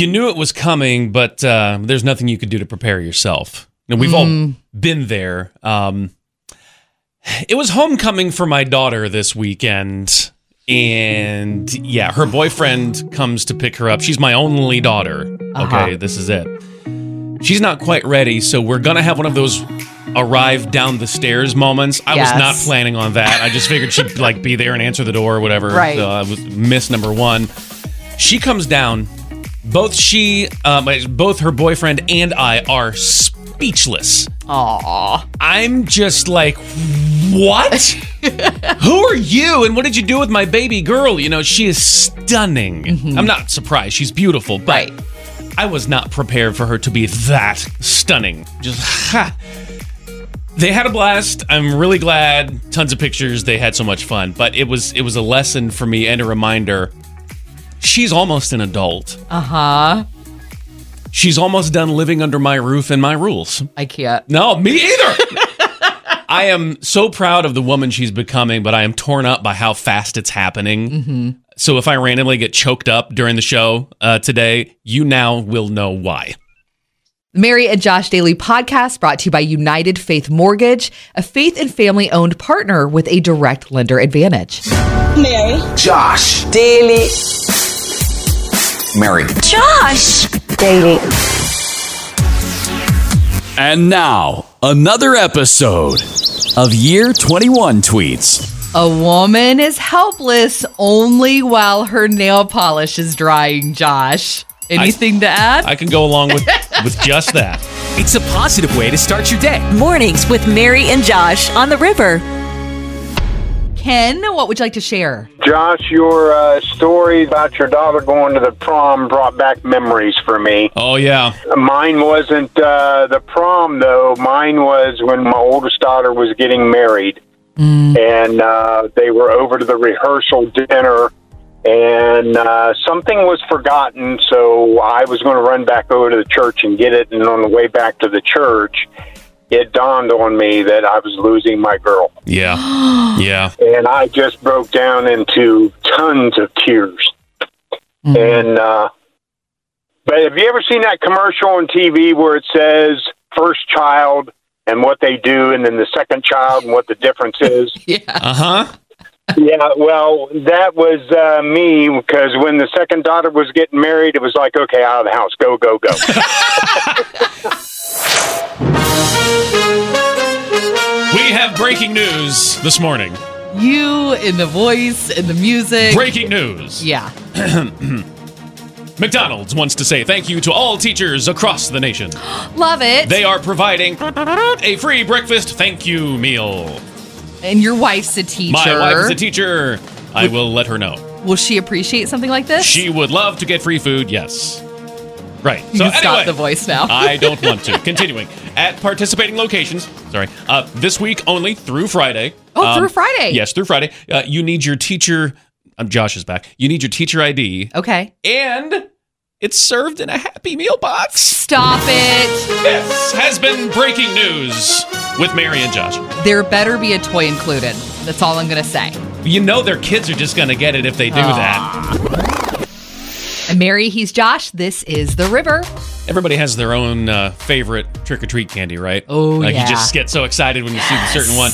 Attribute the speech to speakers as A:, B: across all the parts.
A: you knew it was coming, but uh, there's nothing you could do to prepare yourself. And we've all been there. Um, it was homecoming for my daughter this weekend. And yeah, her boyfriend comes to pick her up. She's my only daughter. Okay, this is it. She's not quite ready, so we're gonna have one of those arrive down the stairs moments. I
B: Yes.
A: was not planning on that. I just figured she'd like be there and answer the door or whatever.
B: Right.
A: So I was miss number one. She comes down. Both she, uh, both her boyfriend and I are speechless.
B: Aw.
A: I'm just like, what? Who are you? And what did you do with my baby girl? You know, she is stunning. I'm not surprised. She's beautiful, but
B: Right.
A: I was not prepared for her to be that stunning. Just ha. They had a blast. I'm really glad. Tons of pictures. They had so much fun. But it was it was a lesson for me and a reminder. She's almost an adult.
B: Uh huh.
A: She's almost done living under my roof and my rules.
B: I can't.
A: No, me either. I am so proud of the woman she's becoming, but I am torn up by how fast it's happening. So if I randomly get choked up during the show uh, today, you now will know why.
B: Mary and Josh Daily podcast brought to you by United Faith Mortgage, a faith and family owned partner with a direct lender advantage.
C: Mary.
D: Josh.
C: Daily.
D: Mary.
C: Josh. Dating.
E: And now, another episode of Year 21 Tweets.
B: A woman is helpless only while her nail polish is drying, Josh. Anything to add?
A: I can go along with with just that.
F: It's a positive way to start your day.
C: Mornings with Mary and Josh on the river.
B: Ken, what would you like to share?
G: Josh, your uh, story about your daughter going to the prom brought back memories for me.
A: Oh yeah,
G: Mine wasn't uh, the prom, though. Mine was when my oldest daughter was getting married. And uh, they were over to the rehearsal dinner, and uh, something was forgotten. So I was going to run back over to the church and get it. And on the way back to the church, it dawned on me that I was losing my girl.
A: yeah, yeah.
G: and I just broke down into tons of tears. And uh, but have you ever seen that commercial on TV where it says first child and what they do, and then the second child and what the difference is?
B: Yeah.
A: Uh huh.
G: yeah, well, that was uh, me because when the second daughter was getting married, it was like, okay, out of the house, go, go, go.
A: have breaking news this morning.
B: You in the voice, in the music.
A: Breaking news.
B: Yeah.
A: McDonald's wants to say thank you to all teachers across the nation.
B: Love it.
A: They are providing a free breakfast thank you meal.
B: and your wife's a teacher.
A: My wife is a teacher. I will let her know.
B: Will she appreciate something like this?
A: She would love to get free food, yes. Right.
B: You
A: So
B: can stop the voice now.
A: I don't want to. Continuing. At participating locations, sorry, uh, this week only through Friday.
B: Oh,
A: um,
B: through Friday.
A: Yes, through Friday. Uh, you need your teacher. Um, Josh is back. You need your teacher ID,
B: Okay.
A: and it's served in a Happy Meal box.
B: Stop it.
A: This has been breaking news with Mary and Josh.
B: There better be a toy included. That's all I'm going to say.
A: You know their kids are just going to get it if they do that.
B: And Mary, he's Josh. This is The River.
A: Everybody has their own uh, favorite trick or treat candy, right?
B: Oh,
A: like
B: yeah.
A: you just get so excited when you see the certain one.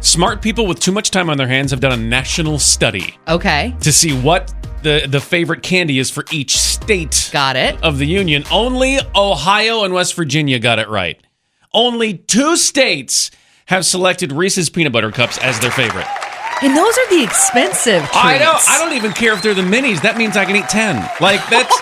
A: Smart people with too much time on their hands have done a national study
B: Okay.
A: to see what the the favorite candy is for each state
B: Got it.
A: of the union. Only Ohio and West Virginia got it right. Only two states have selected Reese's peanut butter cups as their favorite.
B: And those are the expensive treats.
A: I don't I don't even care if they're the minis. That means I can eat 10. Like that's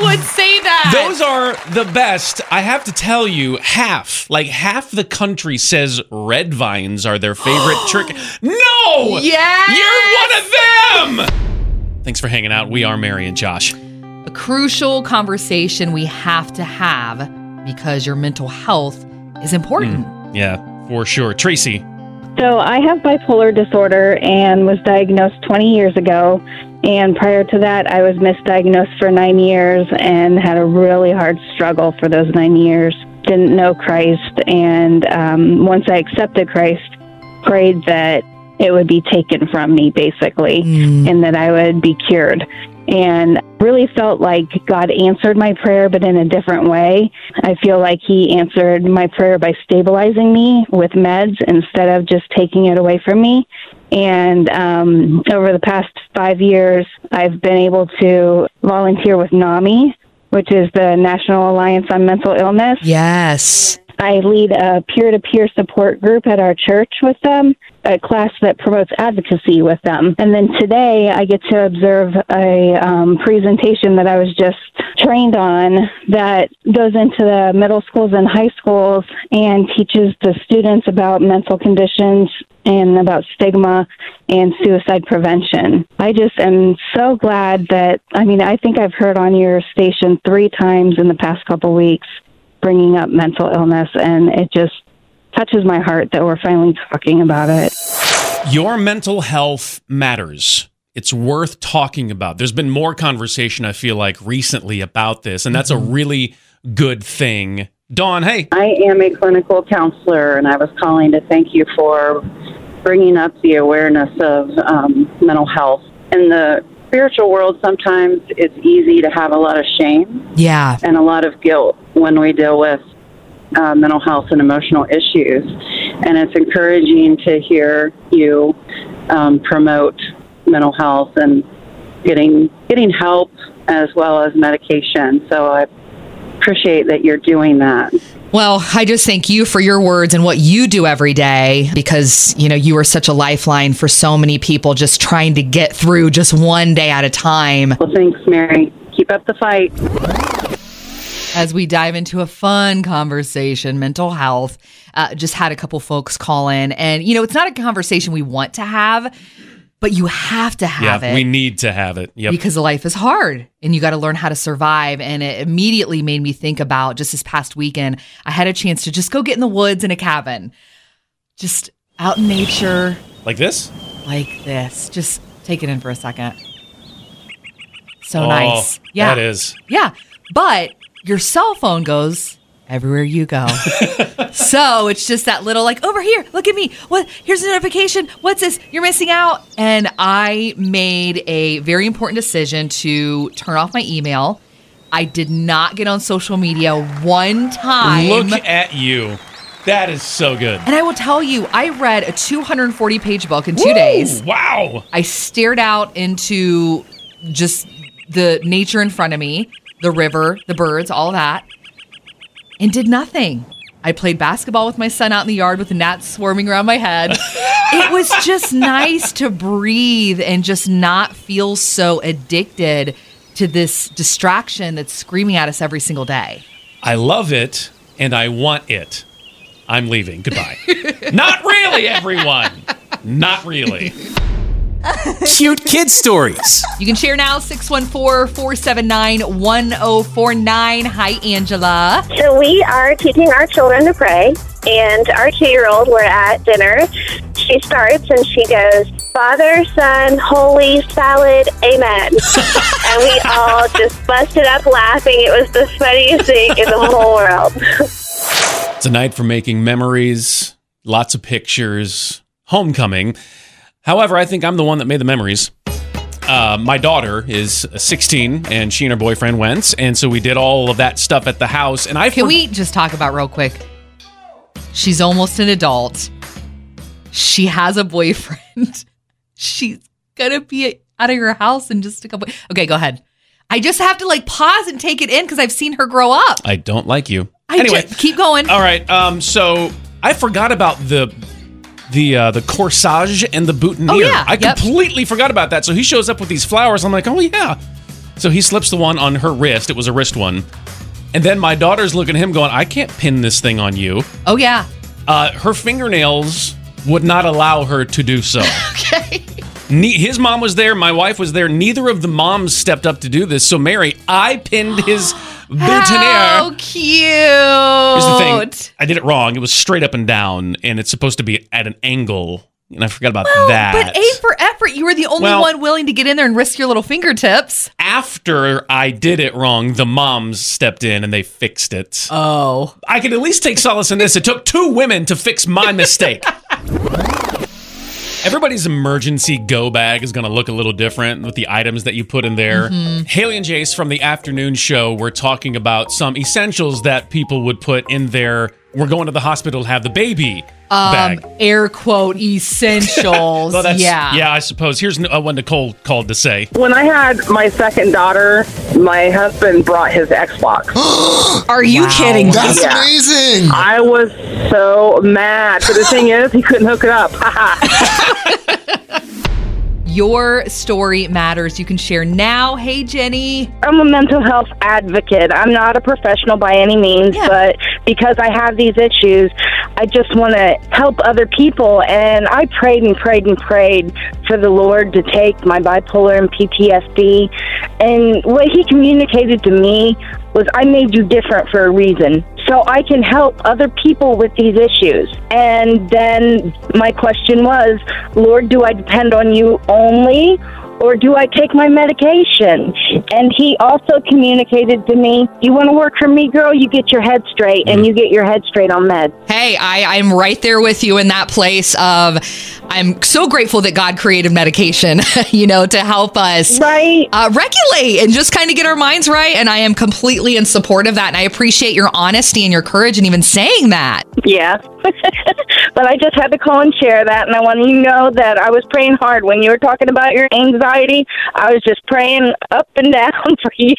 B: You would say that.
A: Those are the best. I have to tell you, half, like half the country says red vines are their favorite trick. No!
B: Yeah.
A: You're one of them! Thanks for hanging out. We are Mary and Josh.
B: a crucial conversation we have to have because your mental health is important.
A: Mm, yeah, for sure. Tracy.
H: So I have bipolar disorder and was diagnosed 20 years ago. And prior to that, I was misdiagnosed for nine years and had a really hard struggle for those nine years. Didn't know Christ. And um, once I accepted Christ, prayed that it would be taken from me, basically, and that I would be cured. And really felt like God answered my prayer, but in a different way. I feel like He answered my prayer by stabilizing me with meds instead of just taking it away from me. And um, over the past five years, I've been able to volunteer with NAMI, which is the National Alliance on Mental Illness.
B: Yes.
H: I lead a peer to peer support group at our church with them, a class that promotes advocacy with them. And then today I get to observe a um, presentation that I was just trained on that goes into the middle schools and high schools and teaches the students about mental conditions and about stigma and suicide prevention. I just am so glad that, I mean, I think I've heard on your station three times in the past couple weeks bringing up mental illness, and it just touches my heart that we're finally talking about it.
A: Your mental health matters. It's worth talking about. There's been more conversation, I feel like, recently about this, and that's a really good thing. Dawn, hey.
D: I am a clinical counselor, and I was calling to thank you for bringing up the awareness of um, mental health. In the spiritual world, sometimes it's easy to have a lot of shame
B: Yeah.
D: and a lot of guilt when we deal with uh, mental health and emotional issues. And it's encouraging to hear you um, promote mental health and getting getting help as well as medication. So I appreciate that you're doing that.
B: Well, I just thank you for your words and what you do every day because, you know, you are such a lifeline for so many people just trying to get through just one day at a time.
D: Well, thanks, Mary. Keep up the fight.
B: As we dive into a fun conversation, mental health, uh, just had a couple folks call in. And, you know, it's not a conversation we want to have, but you have to have
A: yeah,
B: it.
A: we need to have it. Yep.
B: because life is hard and you got to learn how to survive. And it immediately made me think about just this past weekend, I had a chance to just go get in the woods in a cabin, just out in nature
A: like this?
B: like this. Just take it in for a second. So
A: Oh,
B: nice. Yeah.
A: That is.
B: Yeah. But your cell phone goes everywhere you go. so it's just that little like over here, look at me. What here's a notification. What's this? You're missing out. And I made a very important decision to turn off my email. I did not get on social media one time.
A: Look at you. That is so good.
B: and I will tell you, I read a 240 page book in two days.
A: Wow.
B: I stared out into just the nature in front of me, the river, the birds, all that, and did nothing. I played basketball with my son out in the yard with gnats swarming around my head. it was just nice to breathe and just not feel so addicted to this distraction that's screaming at us every single day.
A: I love it and I want it. I'm leaving. Goodbye. Not really, everyone. Not really.
F: Cute kid stories.
B: You can share now 614 479 1049. Hi, Angela.
I: So we are teaching our children to pray, and our two-year-old, we're at dinner. She starts and she goes, Father, Son, Holy Salad, Amen. and we all just busted up laughing. It was the funniest thing in the whole world.
A: It's a night for making memories, lots of pictures, homecoming. However, I think I'm the one that made the memories. Uh, my daughter is 16 and she and her boyfriend went. And so we did all of that stuff at the house. And I
B: Can
A: for-
B: we just talk about real quick? She's almost an adult. She has a boyfriend. She's gonna be out of your house in just a couple. Okay, go ahead. I just have to like pause and take it in because I've seen her grow up.
A: I don't like you.
B: I
A: anyway,
B: just keep going.
A: all right. Um, so I forgot about the the uh, the corsage and the boutonniere.
B: Oh, yeah.
A: I
B: Yep.
A: completely forgot about that. So he shows up with these flowers. I'm like, oh yeah. So he slips the one on her wrist. It was a wrist one. And then my daughter's looking at him, going, "I can't pin this thing on you."
B: Oh yeah.
A: Uh, her fingernails would not allow her to do so.
B: Okay.
A: Ne- his mom was there. My wife was there. Neither of the moms stepped up to do this. So Mary, I pinned his boutonniere.
B: How cute.
A: Here's the thing. I did it wrong. It was straight up and down, and it's supposed to be at an angle. And I forgot about that.
B: But A for effort. You were the only
A: Well-
B: one willing to get in there and risk your little fingertips.
A: After I did it wrong, the moms stepped in and they fixed it.
B: Oh.
A: I can at least take solace in this. It took two women to fix my mistake. Everybody's emergency go bag is going to look a little different with the items that you put in there. Mm-hmm. Haley and Jace from the afternoon show were talking about some essentials that people would put in their we're going to the hospital to have the baby
B: Um,
A: bag.
B: air quote essentials.
A: Well, that's,
B: yeah.
A: yeah, I suppose. Here's uh, what Nicole called to say.
J: When I had my second daughter, my husband brought his Xbox.
K: Are you kidding?
L: That's
J: Yeah.
L: amazing.
J: I was so mad. But the thing is, he couldn't hook it up.
B: Your story matters. You can share now. Hey, Jenny.
M: I'm a mental health advocate. I'm not a professional by any means,
B: Yeah.
M: but because I have these issues, I just want to help other people. And I prayed and prayed and prayed for the Lord to take my bipolar and PTSD. And what He communicated to me was, I made you different for a reason. So I can help other people with these issues. And then my question was, Lord, do I depend on you only? Or do I take my medication? And he also communicated to me, you want to work for me, girl? You get your head straight and you get your head straight on meds.
B: Hey, I, I'm right there with you in that place of I'm so grateful that God created medication, you know, to help us
M: Right.
B: uh, regulate and just kind of get our minds right. And I am completely in support of that. And I appreciate your honesty and your courage and even saying that.
M: Yeah. but I just had to call and share that. And I want you to know that I was praying hard when you were talking about your anxiety. I was just praying up and down for you.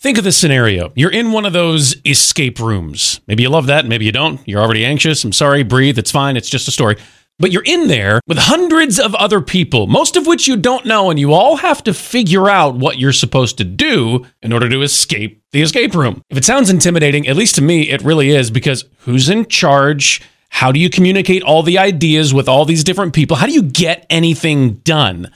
A: Think of this scenario. You're in one of those escape rooms. Maybe you love that, maybe you don't. You're already anxious. I'm sorry, breathe. It's fine. It's just a story. But you're in there with hundreds of other people, most of which you don't know, and you all have to figure out what you're supposed to do in order to escape the escape room. If it sounds intimidating, at least to me, it really is because who's in charge? How do you communicate all the ideas with all these different people? How do you get anything done?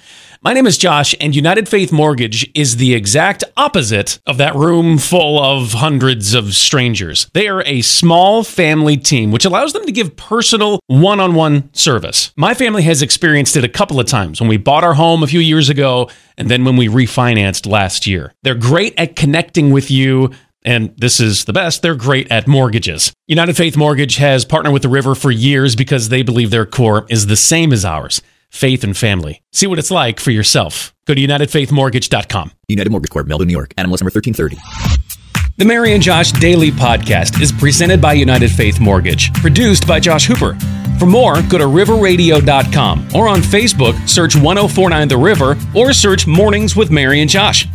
A: My name is Josh, and United Faith Mortgage is the exact opposite of that room full of hundreds of strangers. They are a small family team, which allows them to give personal one on one service. My family has experienced it a couple of times when we bought our home a few years ago, and then when we refinanced last year. They're great at connecting with you. And this is the best, they're great at mortgages. United Faith Mortgage has partnered with the River for years because they believe their core is the same as ours faith and family. See what it's like for yourself. Go to UnitedFaithMortgage.com.
N: United Mortgage Corp, Melville, New York. NMLS number 1330.
A: The Mary and Josh Daily Podcast is presented by United Faith Mortgage, produced by Josh Hooper. For more, go to riverradio.com or on Facebook, search 1049 The River or search Mornings with Mary and Josh.